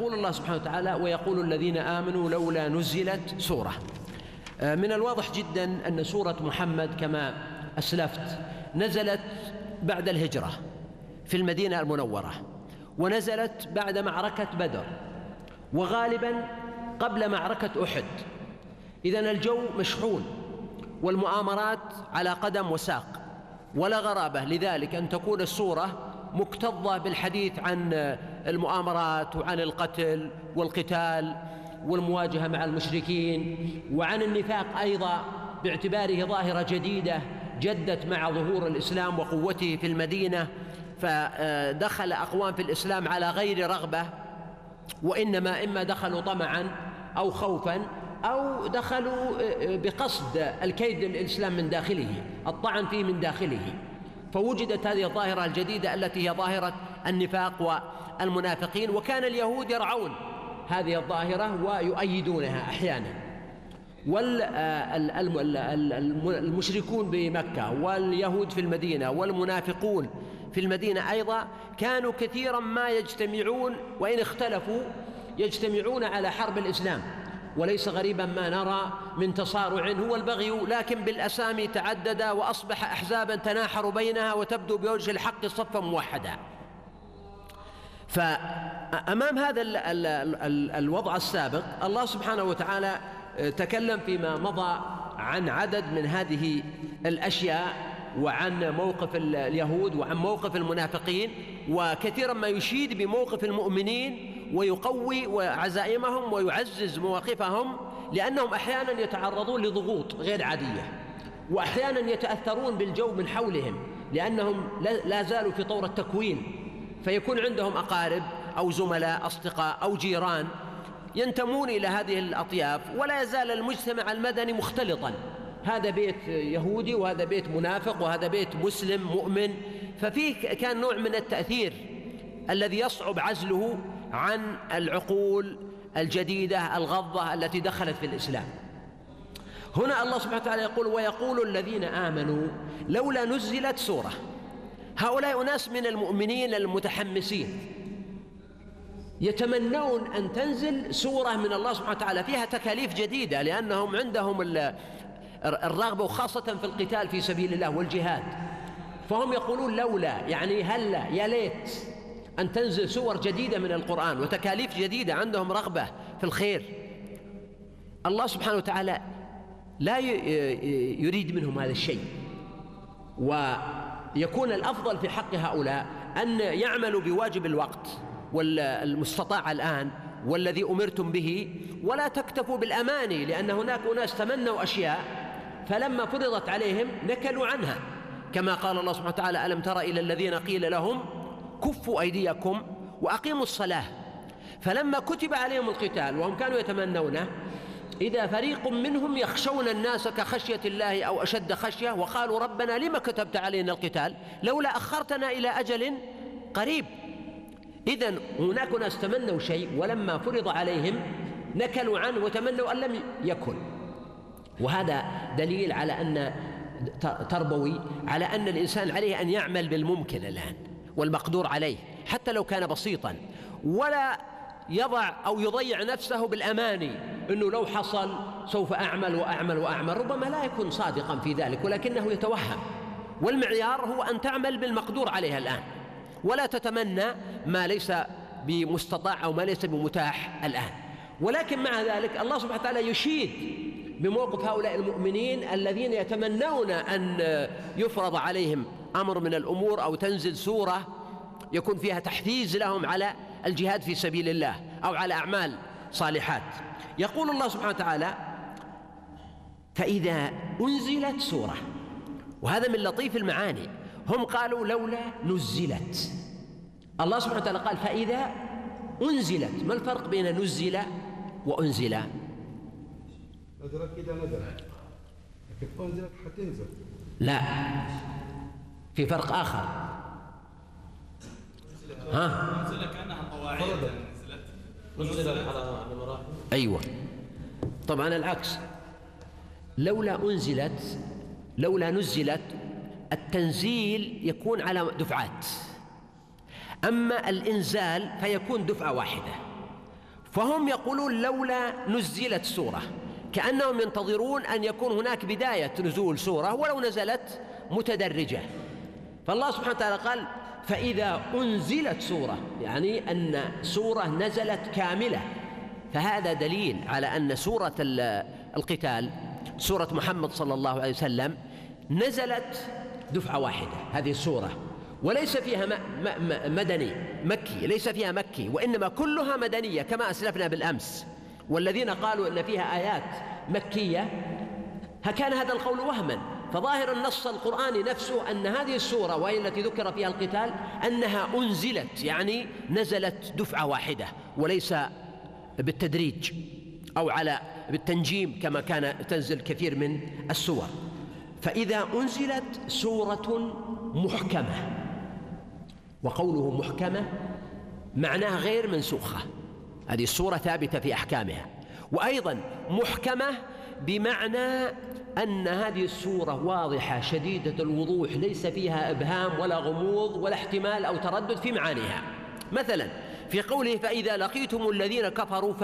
يقول الله سبحانه وتعالى ويقول الذين آمنوا لولا نزلت سورة. من الواضح جدا أن سورة محمد كما أسلفت نزلت بعد الهجرة في المدينة المنورة ونزلت بعد معركة بدر وغالبا قبل معركة أحد. إذن الجو مشحون والمؤامرات على قدم وساق ولا غرابة لذلك أن تكون السورة مكتظة بالحديث عن المؤامرات وعن القتل والقتال والمواجهة مع المشركين وعن النفاق أيضا باعتباره ظاهرة جديدة جدت مع ظهور الإسلام وقوته في المدينة فدخل أقوام في الإسلام على غير رغبة وإنما إما دخلوا طمعا أو خوفا أو دخلوا بقصد الكيد للإسلام من داخله الطعن فيه من داخله. فوجدت هذه الظاهرة الجديدة التي هي ظاهرة النفاق والمنافقين وكان اليهود يرعون هذه الظاهرة ويؤيدونها أحيانا. والمشركون بمكة واليهود في المدينة والمنافقون في المدينة أيضا كانوا كثيرا ما يجتمعون وإن اختلفوا يجتمعون على حرب الإسلام. وليس غريبا ما نرى من تصارع هو البغي لكن بالأسامي تعدد وأصبح أحزابا تناحر بينها وتبدو بوجه الحق صفا موحدا. فأمام هذا ال ال ال الوضع السابق الله سبحانه وتعالى تكلم فيما مضى عن عدد من هذه الأشياء وعن موقف اليهود وعن موقف المنافقين وكثيرا ما يشيد بموقف المؤمنين ويقوي عزائمهم ويعزز مواقفهم لأنهم أحيانا يتعرضون لضغوط غير عادية وأحيانا يتأثرون بالجو من حولهم لأنهم لا زالوا في طور التكوين. فيكون عندهم أقارب أو زملاء أصدقاء أو جيران ينتمون إلى هذه الأطياف ولا يزال المجتمع المدني مختلطا. هذا بيت يهودي وهذا بيت منافق وهذا بيت مسلم مؤمن. ففيه كان نوع من التأثير الذي يصعب عزله عن العقول الجديدة الغضة التي دخلت في الإسلام. هنا الله سبحانه وتعالى يقول ويقول الذين آمنوا لولا نزلت سورة. هؤلاء أناس من المؤمنين المتحمسين. يتمنون أن تنزل سورة من الله سبحانه وتعالى فيها تكاليف جديدة لأنهم عندهم الرغبة وخاصة في القتال في سبيل الله والجهاد. فهم يقولون لولا يعني هلا يا ليت أن تنزل سور جديدة من القرآن وتكاليف جديدة عندهم رغبة في الخير. الله سبحانه وتعالى لا يريد منهم هذا الشيء. ويكون الأفضل في حق هؤلاء أن يعملوا بواجب الوقت والمستطاع الآن والذي أمرتم به ولا تكتفوا بالأماني لأن هناك أناس تمنوا أشياء فلما فرضت عليهم نكلوا عنها. كما قال الله سبحانه وتعالى ألم تر إلى الذين قيل لهم كفوا أيديكم وأقيموا الصلاة فلما كتب عليهم القتال وهم كانوا يتمنونه إذا فريق منهم يخشون الناس كخشية الله أو أشد خشية وقالوا ربنا لما كتبت علينا القتال؟ لولا أخرتنا إلى أجل قريب. إذا هناك ناس تمنوا شيء ولما فرض عليهم نكلوا عنه وتمنوا أن لم يكن. وهذا دليل على أن تربوي على أن الإنسان عليه أن يعمل بالممكن الآن والمقدور عليه حتى لو كان بسيطا. ولا يضع أو يضيع نفسه بالأماني أنه لو حصل سوف أعمل وأعمل وأعمل. ربما لا يكون صادقا في ذلك ولكنه يتوهم. والمعيار هو أن تعمل بالمقدور عليها الآن ولا تتمنى ما ليس بمستطاع أو ما ليس بمتاح الآن. ولكن مع ذلك الله سبحانه وتعالى يشيد بموقف هؤلاء المؤمنين الذين يتمنون أن يفرض عليهم أمر من الأمور أو تنزل سورة يكون فيها تحفيز لهم على الجهاد في سبيل الله أو على أعمال صالحات. يقول الله سبحانه وتعالى فإذا أنزلت سورة وهذا من لطيف المعاني. هم قالوا لولا نزلت. الله سبحانه وتعالى قال فإذا أنزلت. ما الفرق بين نزل وأنزل؟ نزلت إذا نزلت لكن أنزلت حتنزل لا في فرق آخر. ها؟ نزلت. على مراحل. أيوة. طبعا العكس. لولا أنزلت لولا نزلت التنزيل يكون على دفعات. أما الإنزال فيكون دفعة واحدة. فهم يقولون لولا نزلت سورة. كأنهم ينتظرون أن يكون هناك بداية نزول سورة ولو نزلت متدرجة. فالله سبحانه وتعالى قال فإذا أنزلت سورة يعني أن سورة نزلت كاملة فهذا دليل على أن سورة القتال سورة محمد صلى الله عليه وسلم نزلت دفعة واحدة هذه السورة. وليس فيها مدني مكي ليس فيها مكي وإنما كلها مدنية كما أسلفنا بالأمس. والذين قالوا إن فيها آيات مكية كان هذا القول وهما. فظاهر النص القرآني نفسه أن هذه السورة وهي التي ذكر فيها القتال أنها أنزلت يعني نزلت دفعة واحدة وليس بالتدريج أو على بالتنجيم كما كان تنزل كثير من السور. فإذا أنزلت سورة محكمة وقوله محكمة معناها غير منسوخة. هذه السورة ثابتة في أحكامها. وأيضا محكمة بمعنى أن هذه السورة واضحة شديدة الوضوح ليس فيها إبهام ولا غموض ولا احتمال أو تردد في معانيها. مثلا في قوله فإذا لقيتم الذين كفروا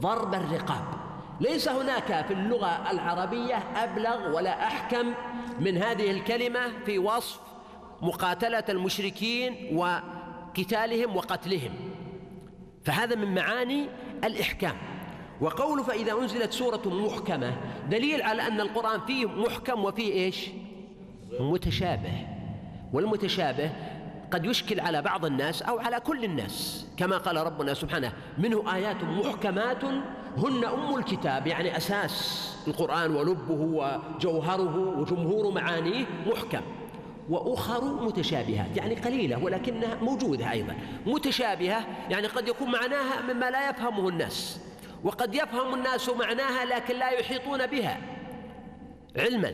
فضرب الرقاب. ليس هناك في اللغة العربية أبلغ ولا أحكم من هذه الكلمة في وصف مقاتلة المشركين وقتالهم وقتلهم. فهذا من معاني الإحكام. وقوله فإذا أنزلت سورة محكمة دليل على أن القرآن فيه محكم وفيه إيش؟ متشابه. والمتشابه قد يشكل على بعض الناس أو على كل الناس كما قال ربنا سبحانه منه آيات محكمات هن أم الكتاب. يعني أساس القرآن ولبه وجوهره وجمهور معانيه محكم. وأخر متشابهات يعني قليلة ولكنها موجودة أيضا. متشابهة يعني قد يكون معناها مما لا يفهمه الناس. وقد يفهم الناس معناها لكن لا يحيطون بها. علما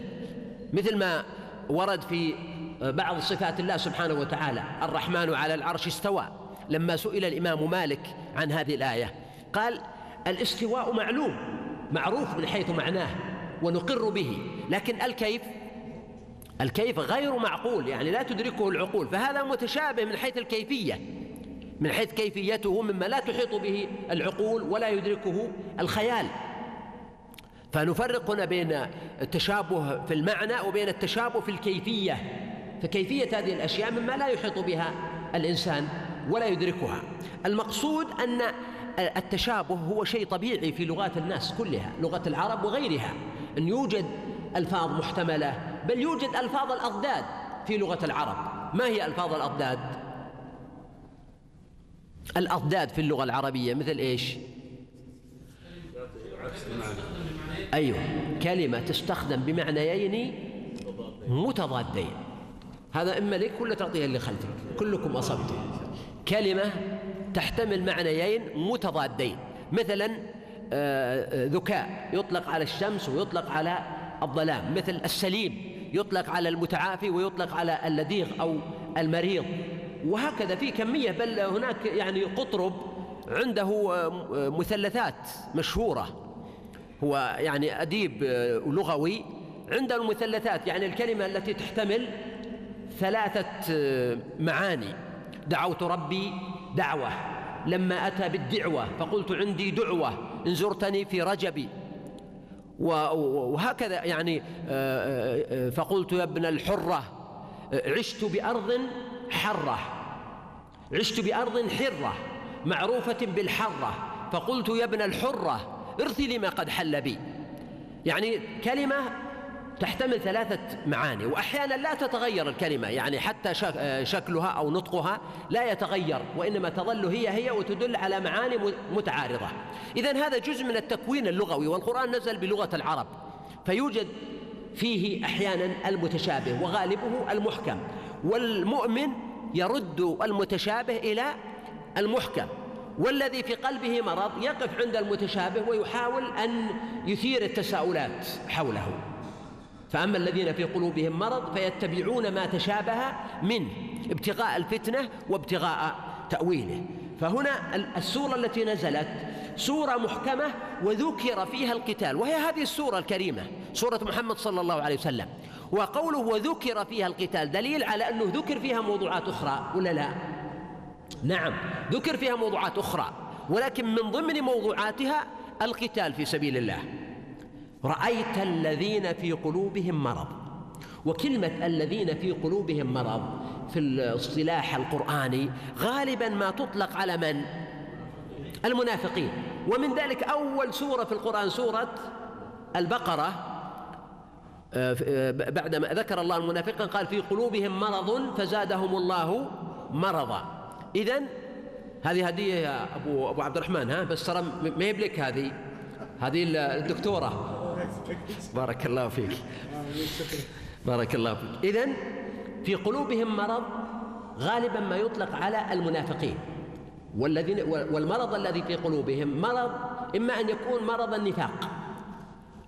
مثل ما ورد في بعض صفات الله سبحانه وتعالى الرحمن على العرش استوى. لما سئل الإمام مالك عن هذه الآية قال الإستواء معلوم معروف من حيث معناه ونقر به. لكن الكيف؟ الكيف غير معقول يعني لا تدركه العقول. فهذا متشابه من حيث الكيفية. من حيث كيفيته مما لا تحيط به العقول ولا يدركه الخيال. فنفرق هنا بين التشابه في المعنى وبين التشابه في الكيفية. فكيفية هذه الأشياء مما لا يحيط بها الإنسان ولا يدركها. المقصود أن التشابه هو شيء طبيعي في لغات الناس كلها لغة العرب وغيرها. أن يوجد ألفاظ محتملة بل يوجد ألفاظ الأضداد في لغة العرب. ما هي ألفاظ الأضداد؟ الأضداد في اللغة العربية مثل إيش؟ أيوه كلمة تستخدم بمعنيين متضادين. هذا إما لك ولا تعطيها اللي خلفك كلكم أصبتم كلمة تحتمل معنيين متضادين. مثلا آه، آه، ذكاء يطلق على الشمس ويطلق على الظلام. مثل السليم يطلق على المتعافي ويطلق على اللديغ أو المريض. وهكذا في كمية بل هناك يعني قطرب عنده آه، مثلثات مشهورة. هو يعني أديب لغوي. عنده المثلثات يعني الكلمة التي تحتمل ثلاثة معاني. دعوت ربي دعوة. لما أتى بالدعوة فقلت عندي دعوة. إن زرتني في رجبي. وهكذا يعني آه، آه، فقلت يا ابن الحرة عشت بأرض حرة. عشت بأرض حرة معروفة بالحرة. فقلت يا ابن الحرة ارثي لما قد حل بي. يعني كلمة تحتمل ثلاثة معاني وأحيانا لا تتغير الكلمة. يعني حتى شكلها أو نطقها لا يتغير وإنما تظل هي هي وتدل على معاني متعارضة. إذا هذا جزء من التكوين اللغوي والقرآن نزل بلغة العرب. فيوجد فيه أحيانا المتشابه وغالبه المحكم. والمؤمن يرد المتشابه إلى المحكم. والذي في قلبه مرض يقف عند المتشابه ويحاول أن يثير التساؤلات حوله. فأما الذين في قلوبهم مرض فيتبعون ما تشابه منه ابتغاء الفتنة وابتغاء تأويله. فهنا السورة التي نزلت سورة محكمة وذكر فيها القتال وهي هذه السورة الكريمة سورة محمد صلى الله عليه وسلم. وقوله وذكر فيها القتال دليل على أنه ذكر فيها موضوعات أخرى ولا لا؟ نعم ذكر فيها موضوعات أخرى ولكن من ضمن موضوعاتها القتال في سبيل الله. رأيت الذين في قلوبهم مرض وكلمة الذين في قلوبهم مرض في الاصطلاح القرآني غالبا ما تطلق على من؟ المنافقين. ومن ذلك أول سورة في القرآن سورة البقرة. آه، آه، بعدما ذكر الله المنافقين قال في قلوبهم مرض فزادهم الله مرضا. إذن هذه هدية يا أبو أبو عبد الرحمن ها بس ترى ما يبلك هذه؟ هذه الدكتورة. بارك الله فيك. بارك الله فيك. إذن في قلوبهم مرض غالبا ما يطلق على المنافقين. والذين والمرض الذي في قلوبهم مرض إما أن يكون مرض النفاق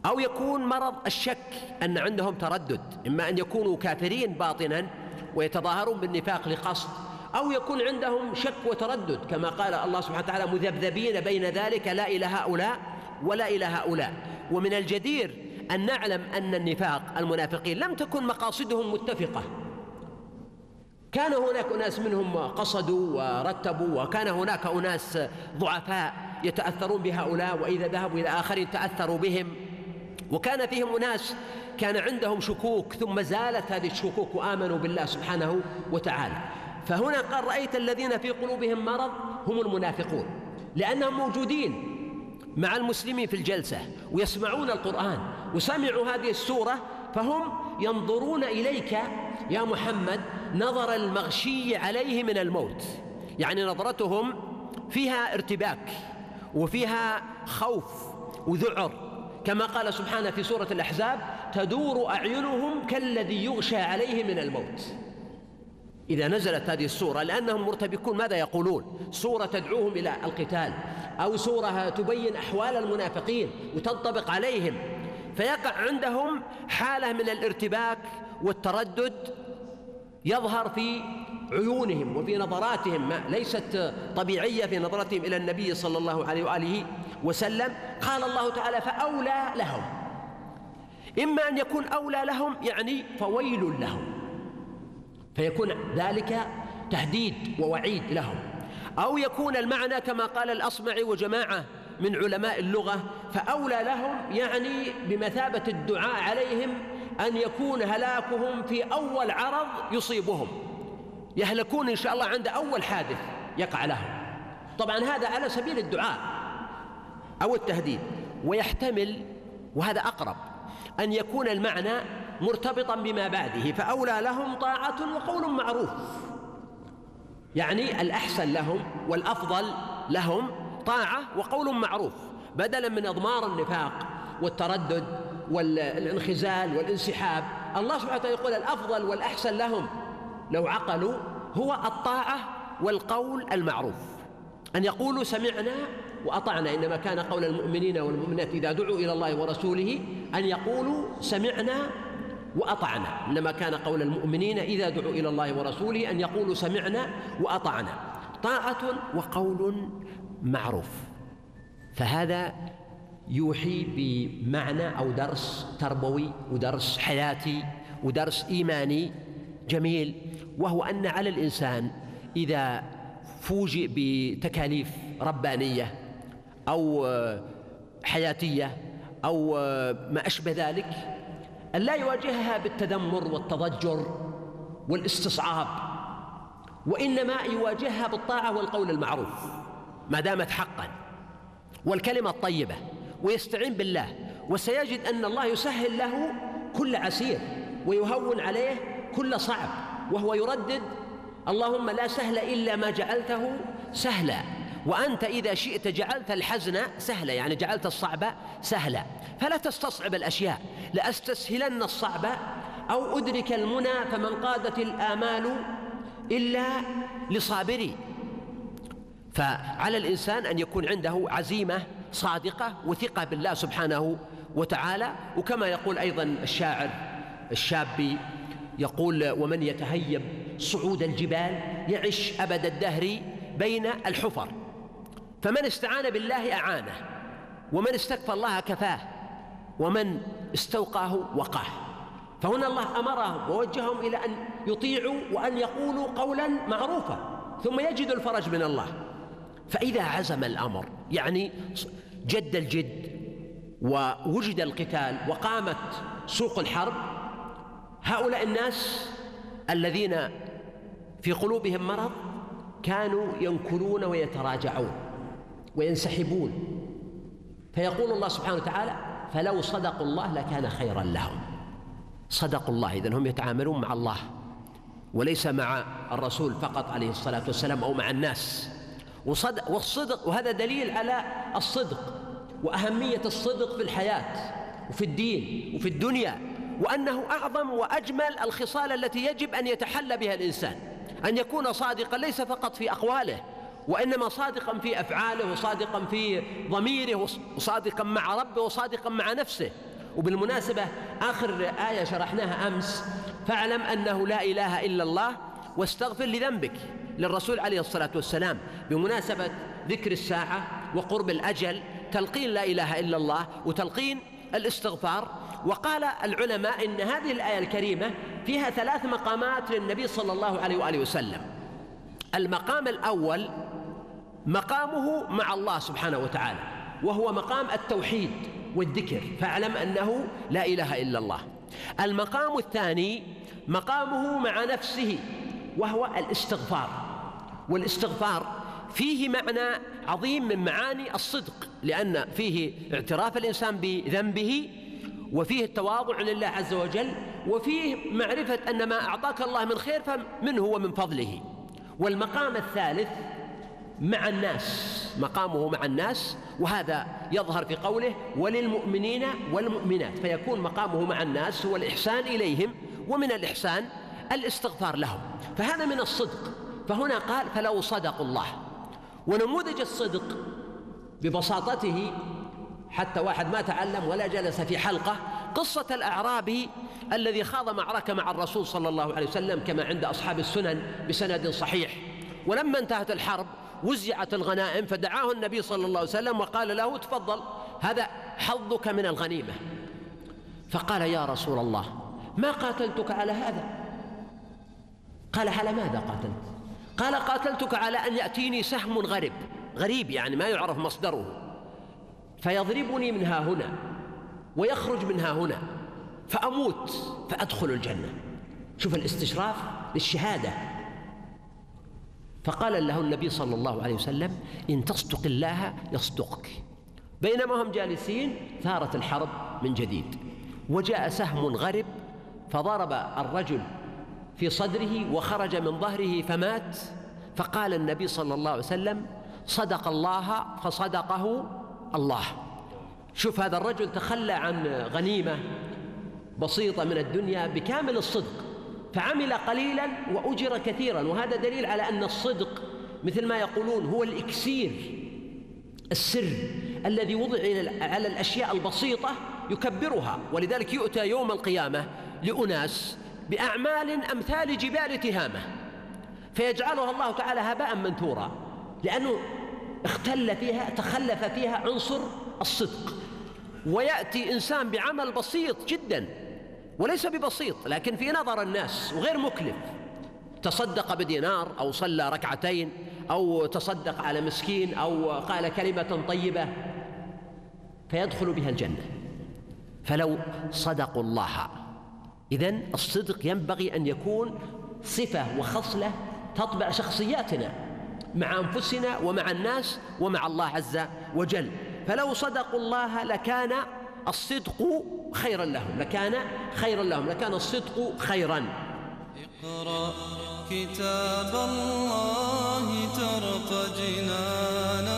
أو يكون مرض الشك أن عندهم تردد إما أن يكونوا كافرين باطنا ويتظاهرون بالنفاق لقصد أو يكون عندهم شك وتردد كما قال الله سبحانه وتعالى مذبذبين بين ذلك لا إلى هؤلاء ولا إلى هؤلاء. ومن الجدير أن نعلم أن النفاق المنافقين لم تكن مقاصدهم متفقة. كان هناك أناس منهم قصدوا ورتبوا وكان هناك أناس ضعفاء يتأثرون بهؤلاء وإذا ذهبوا إلى آخرين تأثروا بهم. وكان فيهم أناس كان عندهم شكوك ثم زالت هذه الشكوك وآمنوا بالله سبحانه وتعالى. فهنا قال رأيت الذين في قلوبهم مرض هم المنافقون لأنهم موجودين مع المسلمين في الجلسة ويسمعون القرآن وسمعوا هذه السورة فهم ينظرون إليك يا محمد نظر المغشي عليه من الموت. يعني نظرتهم فيها ارتباك وفيها خوف وذعر. كما قال سبحانه في سورة الأحزاب تدور أعينهم كالذي يغشى عليه من الموت. إذا نزلت هذه السورة لأنهم مرتبكون. ماذا يقولون؟ سورة تدعوهم إلى القتال أو سورة تبين أحوال المنافقين وتنطبق عليهم. فيقع عندهم حالة من الارتباك والتردد يظهر في عيونهم وفي نظراتهم ما ليست طبيعية في نظرتهم إلى النبي صلى الله عليه وآله وسلم. قال الله تعالى فأولى لهم. إما أن يكون أولى لهم يعني فويل لهم. فيكون ذلك تهديد ووعيد لهم. أو يكون المعنى كما قال الأصمعي وجماعة من علماء اللغة فأولى لهم يعني بمثابة الدعاء عليهم أن يكون هلاكهم في أول عرض يصيبهم. يهلكون إن شاء الله عند أول حادث يقع لهم. طبعا هذا على سبيل الدعاء أو التهديد ويحتمل وهذا أقرب أن يكون المعنى مرتبطا بما بعده فأولى لهم طاعة وقول معروف. يعني الأحسن لهم والأفضل لهم طاعة وقول معروف بدلا من إضمار النفاق والتردد والانخزال والانسحاب. الله سبحانه وتعالى يقول الأفضل والأحسن لهم لو عقلوا هو الطاعة والقول المعروف. أن يقولوا سمعنا وأطعنا. إنما كان قول المؤمنين والمؤمنات إذا دعوا إلى الله ورسوله أن يقولوا سمعنا وأطعنا. إنما كان قول المؤمنين إذا دعوا إلى الله ورسوله أن يقولوا سمعنا وأطعنا. طاعة وقول معروف. فهذا يوحي بمعنى أو درس تربوي ودرس حياتي ودرس إيماني جميل وهو أن على الإنسان إذا فوجئ بتكاليف ربانية أو حياتية أو ما أشبه ذلك أن لا يواجهها بالتذمر والتضجر والاستصعاب وإنما يواجهها بالطاعة والقول المعروف ما دامت حقا والكلمة الطيبة. ويستعين بالله. وسيجد أن الله يسهل له كل عسير ويهون عليه كل صعب وهو يردد اللهم لا سهل إلا ما جعلته سهلا وأنت إذا شئت جعلت الحزن سهلا. يعني جعلت الصعب سهلا. فلا تستصعب الأشياء لأستسهلن الصعب أو أدرك المنى فمن قادت الآمال إلا لصابري. فعلى الإنسان أن يكون عنده عزيمة صادقة وثقة بالله سبحانه وتعالى. وكما يقول أيضا الشاعر الشابي يقول ومن يتهيب صعود الجبال يعش أبد الدهر بين الحفر. فمن استعان بالله أعانه ومن استكفى الله كفاه ومن استوقاه وقاه. فهنا الله أمرهم ووجههم إلى أن يطيعوا وأن يقولوا قولا معروفا ثم يجدوا الفرج من الله. فإذا عزم الأمر يعني جد الجد ووجد القتال وقامت سوق الحرب هؤلاء الناس الذين في قلوبهم مرض كانوا ينكلون ويتراجعون وينسحبون. فيقول الله سبحانه وتعالى فلو صدقوا الله لكان خيرا لهم. صدقوا الله إذن هم يتعاملون مع الله وليس مع الرسول فقط عليه الصلاة والسلام أو مع الناس. وصدق والصدق وهذا دليل على الصدق وأهمية الصدق في الحياة وفي الدين وفي الدنيا وأنه أعظم وأجمل الخصال التي يجب أن يتحلى بها الإنسان أن يكون صادقا ليس فقط في أقواله وإنما صادقا في أفعاله وصادقا في ضميره وصادقا مع ربه وصادقا مع نفسه. وبالمناسبة آخر آية شرحناها أمس فاعلم أنه لا إله إلا الله واستغفر لذنبك. للرسول عليه الصلاة والسلام بمناسبة ذكر الساعة وقرب الأجل تلقين لا إله إلا الله وتلقين الاستغفار. وقال العلماء إن هذه الآية الكريمة فيها ثلاث مقامات للنبي صلى الله عليه وآله وسلم. المقام الأول مقامه مع الله سبحانه وتعالى وهو مقام التوحيد والذكر فاعلم أنه لا إله إلا الله. المقام الثاني مقامه مع نفسه وهو الاستغفار. والاستغفار. فيه معنى عظيم من معاني الصدق لأن فيه اعتراف الإنسان بذنبه وفيه التواضع لله عز وجل وفيه معرفة أن ما أعطاك الله من خير فمنه ومن فضله. والمقام الثالث مع الناس مقامه مع الناس وهذا يظهر في قوله وللمؤمنين والمؤمنات فيكون مقامه مع الناس هو الإحسان إليهم ومن الإحسان الاستغفار لهم. فهذا من الصدق. فهنا قال فلو صدقوا الله. ونموذج الصدق ببساطته حتى واحد ما تعلم ولا جلس في حلقة قصة الأعرابي الذي خاض معركة مع الرسول صلى الله عليه وسلم كما عند أصحاب السنن بسند صحيح. ولما انتهت الحرب وزعت الغنائم فدعاه النبي صلى الله عليه وسلم وقال له تفضل هذا حظك من الغنيمة. فقال يا رسول الله ما قاتلتك على هذا؟ قال على ماذا قاتلت؟ قال قاتلتك على أن يأتيني سهم غريب غريب يعني ما يعرف مصدره. فيضربني من ها هنا ويخرج من ها هنا فأموت فأدخل الجنة. شوف الاستشراف للشهادة. فقال له النبي صلى الله عليه وسلم إن تصدق الله يصدقك. بينما هم جالسين ثارت الحرب من جديد. وجاء سهم غرب فضرب الرجل في صدره وخرج من ظهره فمات فقال النبي صلى الله عليه وسلم صدق الله فصدقه الله. شوف هذا الرجل تخلى عن غنيمة بسيطة من الدنيا بكامل الصدق فعمل قليلا وأجر كثيرا وهذا دليل على أن الصدق مثل ما يقولون هو الإكسير السر الذي وضع على الأشياء البسيطة يكبرها ولذلك يؤتى يوم القيامة لأناس بأعمال أمثال جبال تهامة فيجعلها الله تعالى هباء منثورا لأنه اختل فيها تخلف فيها عنصر الصدق. ويأتي إنسان بعمل بسيط جدا وليس ببسيط لكن في نظر الناس وغير مكلف. تصدق بدينار أو صلى ركعتين أو تصدق على مسكين أو قال كلمة طيبة فيدخل بها الجنة. فلو صدقوا الله إذن الصدق ينبغي أن يكون صفة وخصلة تطبع شخصياتنا مع أنفسنا ومع الناس ومع الله عز وجل. فلو صدقوا الله لكان الصدق خيرا لهم لكان خيرا لهم لكان الصدق خيرا. اقرأ كتاب الله ترق جنانه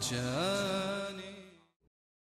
كالماء يروي لهفة العطشان